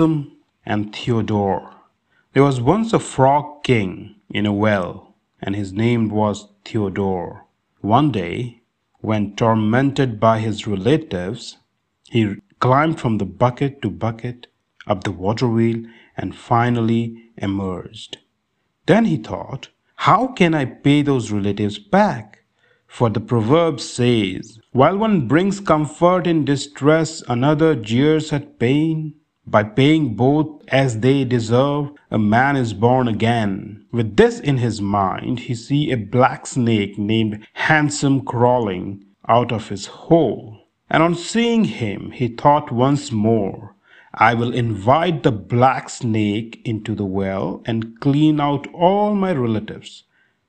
And Theodore. There was once a frog king in a well, and his name was Theodore. One day, when tormented by his relatives, he climbed from the bucket to bucket, up the water wheel, and finally emerged. Then he thought, How can I pay those relatives back? For the proverb says, While one brings comfort in distress, another jeers at pain. By paying both as they deserve, a man is born again. With this in his mind, he see a black snake named Handsome crawling out of his hole. And on seeing him, he thought once more, I will invite the black snake into the well and clean out all my relatives.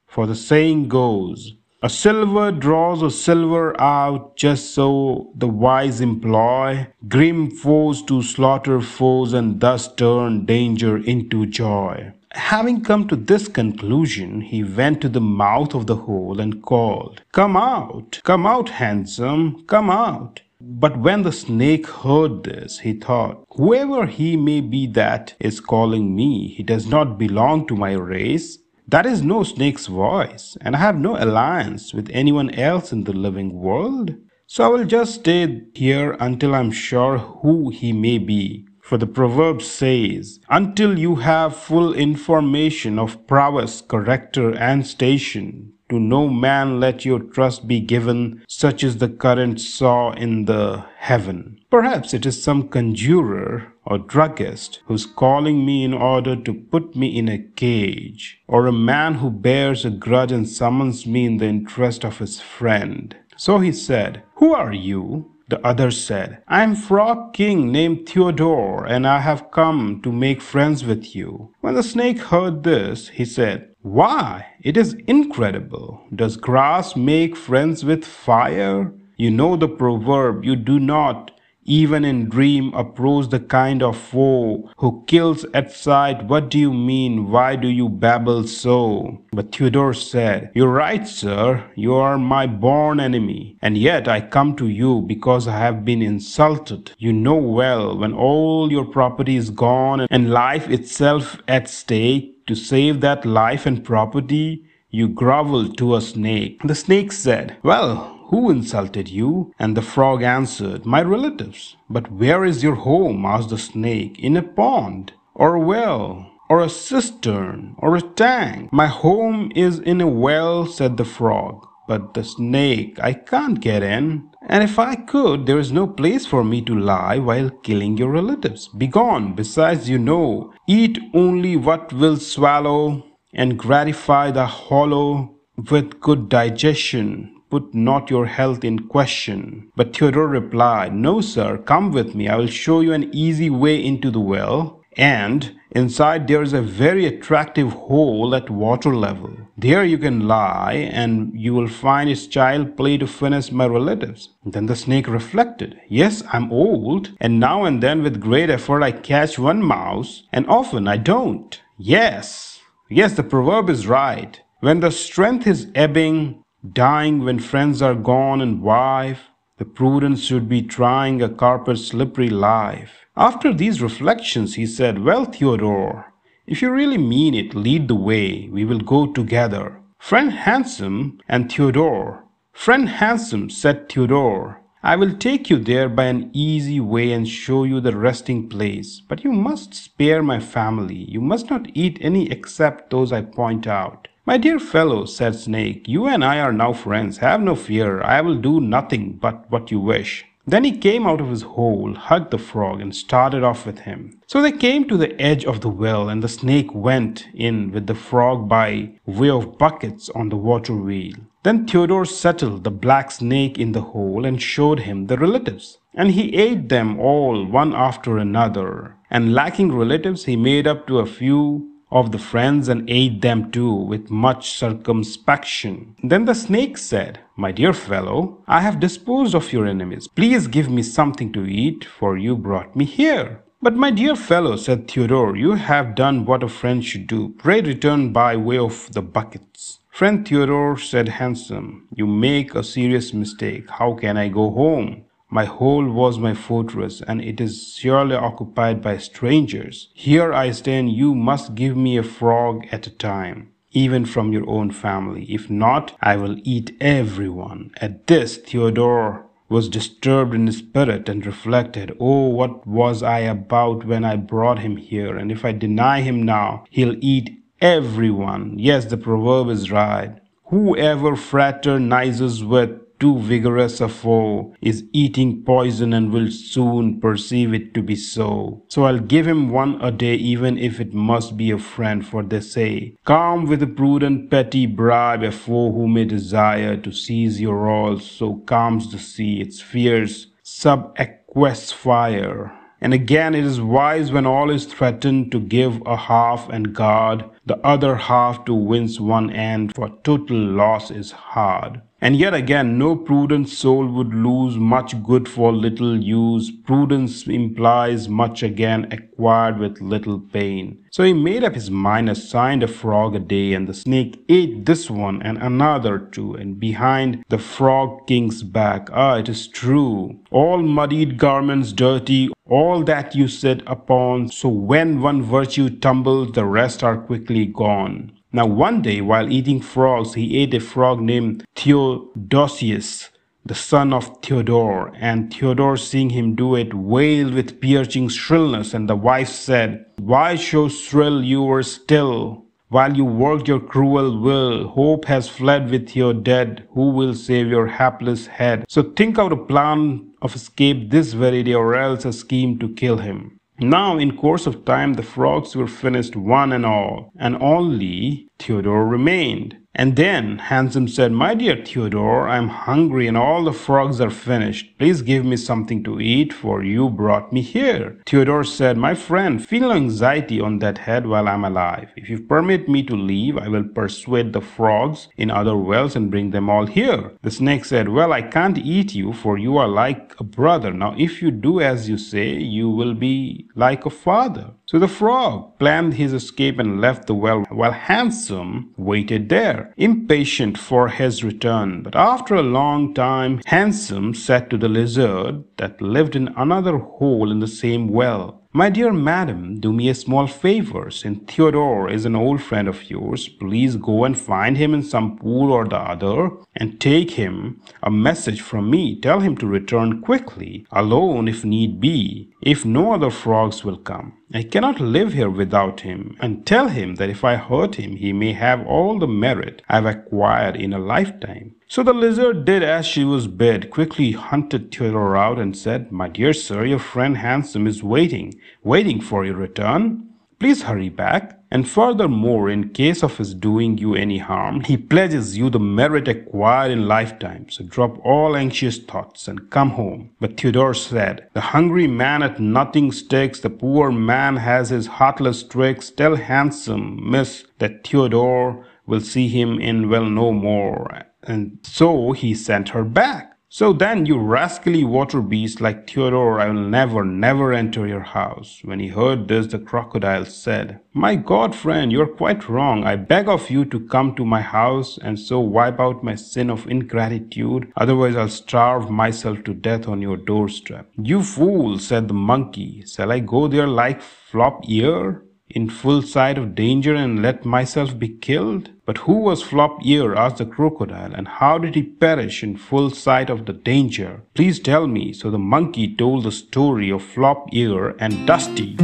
For the saying goes, a silver draws a silver out, just so the wise employ grim foes to slaughter foes and thus turn danger into joy. Having come to this conclusion, he went to the mouth of the hole and called, Come out, come out, handsome, come out. But when the snake heard this, he thought, Whoever he may be that is calling me, he does not belong to my race. That is no snake's voice, and I have no alliance with anyone else in the living world. So I will just stay here until I am sure who he may be. For the proverb says, Until you have full information of prowess, character, and station, to no man let your trust be given, such is the current saw in the heaven. Perhaps it is some conjurer or druggist who's calling me in order to put me in a cage, or a man who bears a grudge and summons me in the interest of his friend. So he said, Who are you? The other said, I am Frog King named Theodore, and I have come to make friends with you. When the snake heard this, he said, why, it is incredible. Does grass make friends with fire? You know the proverb, you do not, even in dream, approach the kind of foe who kills at sight. What do you mean? Why do you babble so? But Theodore said, You're right, sir. You are my born enemy. And yet I come to you because I have been insulted. You know well, when all your property is gone and life itself at stake, to save that life and property, you grovel to a snake. The snake said, Well, who insulted you? And the frog answered, My relatives. But where is your home? asked the snake. In a pond, or a well, or a cistern, or a tank. My home is in a well, said the frog. But the snake, I can't get in. And if I could, there is no place for me to lie while killing your relatives. Begone! Besides, you know, eat only what will swallow and gratify the hollow with good digestion. Put not your health in question. But Theodore replied, No, sir, come with me. I will show you an easy way into the well and inside there is a very attractive hole at water level. There you can lie and you will find its child play to finish my relatives. Then the snake reflected, Yes, I'm old, and now and then with great effort I catch one mouse, and often I don't. Yes, yes, the proverb is right. When the strength is ebbing, dying when friends are gone and wife, the prudence should be trying a carpet's slippery life. After these reflections, he said, Well, Theodore, if you really mean it, lead the way. We will go together. Friend Handsome and Theodore. Friend Handsome, said Theodore, I will take you there by an easy way and show you the resting place. But you must spare my family. You must not eat any except those I point out. My dear fellow, said Snake, you and I are now friends. Have no fear. I will do nothing but what you wish. Then he came out of his hole, hugged the frog, and started off with him. So they came to the edge of the well, and the snake went in with the frog by way of buckets on the water wheel. Then Theodore settled the black snake in the hole and showed him the relatives. And he ate them all one after another. And lacking relatives, he made up to a few of the friends and ate them too with much circumspection. Then the snake said, My dear fellow, I have disposed of your enemies. Please give me something to eat, for you brought me here. But my dear fellow, said Theodore, you have done what a friend should do. Pray return by way of the buckets. Friend Theodore, said Handsome, you make a serious mistake. How can I go home? My hole was my fortress, and it is surely occupied by strangers. Here I stand, you must give me a frog at a time even from your own family. If not, I will eat everyone. At this, Theodore was disturbed in spirit and reflected, Oh, what was I about when I brought him here? And if I deny him now, he'll eat everyone. Yes, the proverb is right. Whoever fraternizes with too vigorous a foe is eating poison and will soon perceive it to be so. So I'll give him one a day, even if it must be a friend, for they say, Calm with a prudent petty bribe a foe who may desire to seize your all, so calms the sea its fierce subaqueous fire. And again, it is wise when all is threatened to give a half and guard the other half to wince one end, for total loss is hard. And yet again, no prudent soul would lose much good for little use. Prudence implies much again acquired with little pain. So he made up his mind, assigned a frog a day, and the snake ate this one and another too, and behind the frog king's back. Ah, it is true. All muddied garments dirty, all that you sit upon. So when one virtue tumbles, the rest are quickly gone. Now one day while eating frogs, he ate a frog named Theodosius, the son of Theodore. And Theodore, seeing him do it, wailed with piercing shrillness. And the wife said, Why so shrill you were still? While you worked your cruel will, hope has fled with your dead. Who will save your hapless head? So think out a plan of escape this very day, or else a scheme to kill him. Now, in course of time, the frogs were finished one and all, and only Theodore remained. And then Handsome said, My dear Theodore, I am hungry and all the frogs are finished. Please give me something to eat, for you brought me here. Theodore said, My friend, feel no anxiety on that head while I am alive. If you permit me to leave, I will persuade the frogs in other wells and bring them all here. The snake said, Well, I can't eat you, for you are like a brother. Now, if you do as you say, you will be like a father. So the frog planned his escape and left the well while Handsome waited there, impatient for his return. But after a long time, Handsome said to the lizard that lived in another hole in the same well, my dear madam, do me a small favor. Since Theodore is an old friend of yours, please go and find him in some pool or the other and take him a message from me. Tell him to return quickly, alone if need be, if no other frogs will come. I cannot live here without him, and tell him that if I hurt him, he may have all the merit I've acquired in a lifetime. So the lizard did as she was bid, quickly hunted Theodore out and said, My dear sir, your friend Handsome is waiting, waiting for your return. Please hurry back. And furthermore, in case of his doing you any harm, he pledges you the merit acquired in lifetime. So drop all anxious thoughts and come home. But Theodore said, The hungry man at nothing sticks, the poor man has his heartless tricks. Tell handsome miss that Theodore will see him in well no more and so he sent her back. So then, you rascally water beast like Theodore, I will never, never enter your house. When he heard this, the crocodile said, My God, friend, you are quite wrong. I beg of you to come to my house and so wipe out my sin of ingratitude. Otherwise, I'll starve myself to death on your doorstep. You fool, said the monkey. Shall I go there like Flop Ear? In full sight of danger and let myself be killed? But who was Flop Ear? asked the crocodile, and how did he perish in full sight of the danger? Please tell me. So the monkey told the story of Flop Ear and Dusty.